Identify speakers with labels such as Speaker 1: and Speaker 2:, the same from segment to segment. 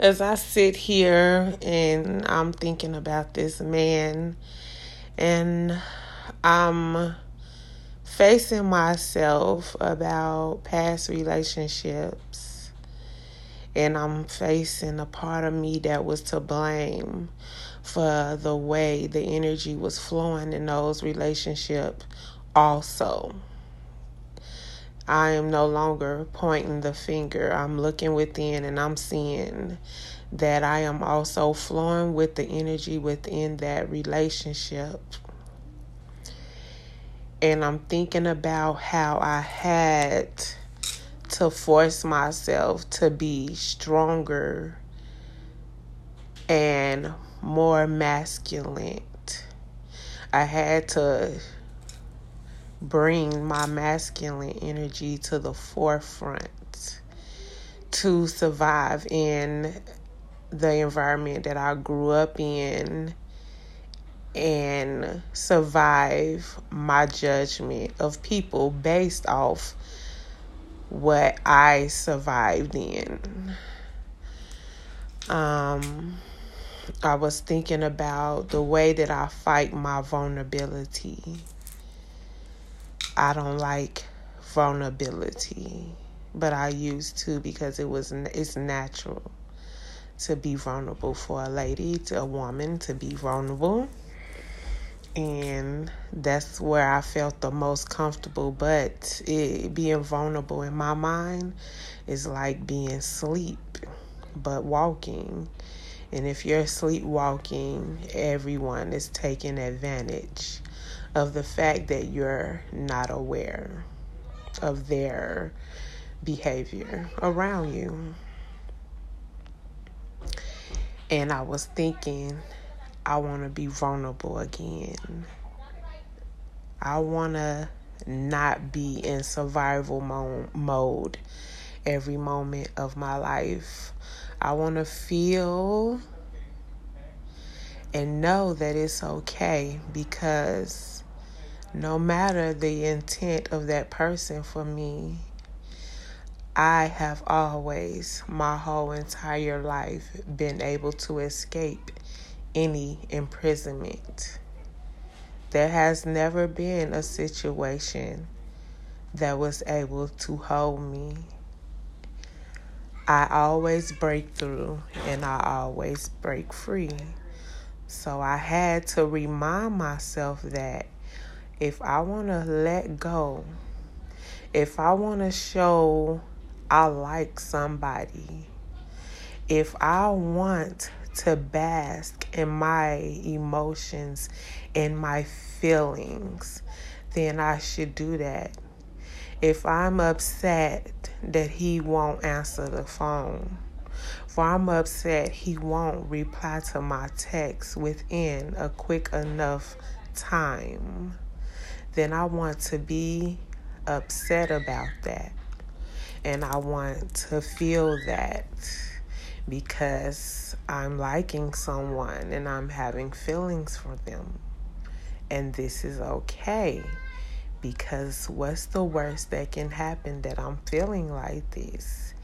Speaker 1: as I sit here and I'm thinking about this man, and I'm facing myself about past relationships, and I'm facing a part of me that was to blame for the way the energy was flowing in those relationships, also. I am no longer pointing the finger. I'm looking within and I'm seeing that I am also flowing with the energy within that relationship. And I'm thinking about how I had to force myself to be stronger and more masculine. I had to bring my masculine energy to the forefront to survive in the environment that I grew up in and survive my judgment of people based off what I survived in. Um, I was thinking about the way that I fight my vulnerability. I don't like vulnerability, but I used to because it was it's natural to be vulnerable for a lady, to a woman to be vulnerable. And that's where I felt the most comfortable. But it, being vulnerable in my mind is like being asleep, but walking. And if you're sleepwalking, everyone is taking advantage of the fact that you're not aware of their behavior around you. And I was thinking, I want to be vulnerable again. I want to not be in survival mo- mode every moment of my life. I want to feel and know that it's okay because no matter the intent of that person for me, I have always, my whole entire life, been able to escape any imprisonment. There has never been a situation that was able to hold me. I always break through and I always break free. So I had to remind myself that if I want to let go, if I want to show I like somebody, if I want to bask in my emotions and my feelings, then I should do that. If I'm upset that he won't answer the phone, if I'm upset he won't reply to my text within a quick enough time, then I want to be upset about that. And I want to feel that because I'm liking someone and I'm having feelings for them. And this is okay because what's the worst that can happen that I'm feeling like this?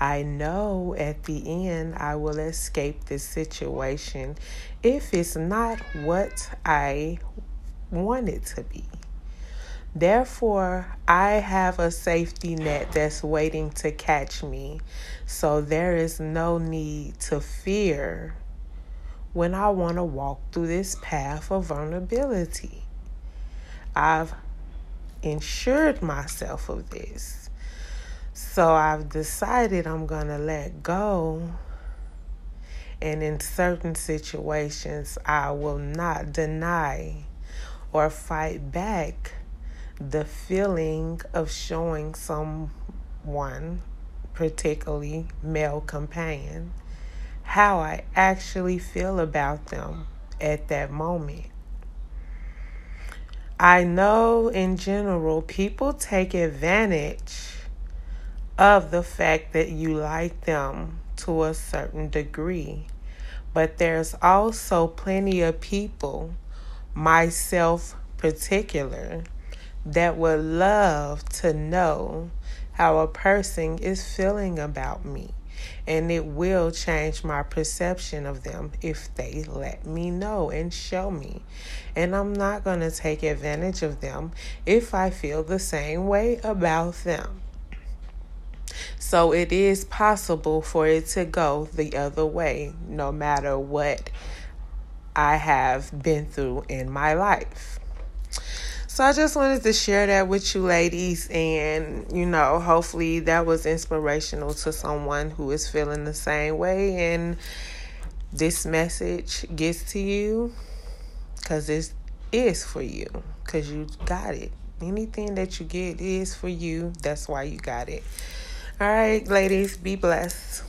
Speaker 1: I know at the end I will escape this situation if it's not what I want it to be. Therefore, I have a safety net that's waiting to catch me. So there is no need to fear when I want to walk through this path of vulnerability. I've ensured myself of this. So I've decided I'm going to let go. And in certain situations, I will not deny or fight back the feeling of showing someone, particularly male companion, how I actually feel about them at that moment. I know in general people take advantage of the fact that you like them to a certain degree, but there's also plenty of people, myself particular, that would love to know how a person is feeling about me And it will change my perception of them if they let me know and show me. And I'm not going to take advantage of them if I feel the same way about them. So it is possible for it to go the other way, no matter what I have been through in my life. So I just wanted to share that with you ladies and you know, hopefully that was inspirational to someone who is feeling the same way and this message gets to you cuz it is for you cuz you got it. Anything that you get is for you. That's why you got it. All right, ladies, be blessed.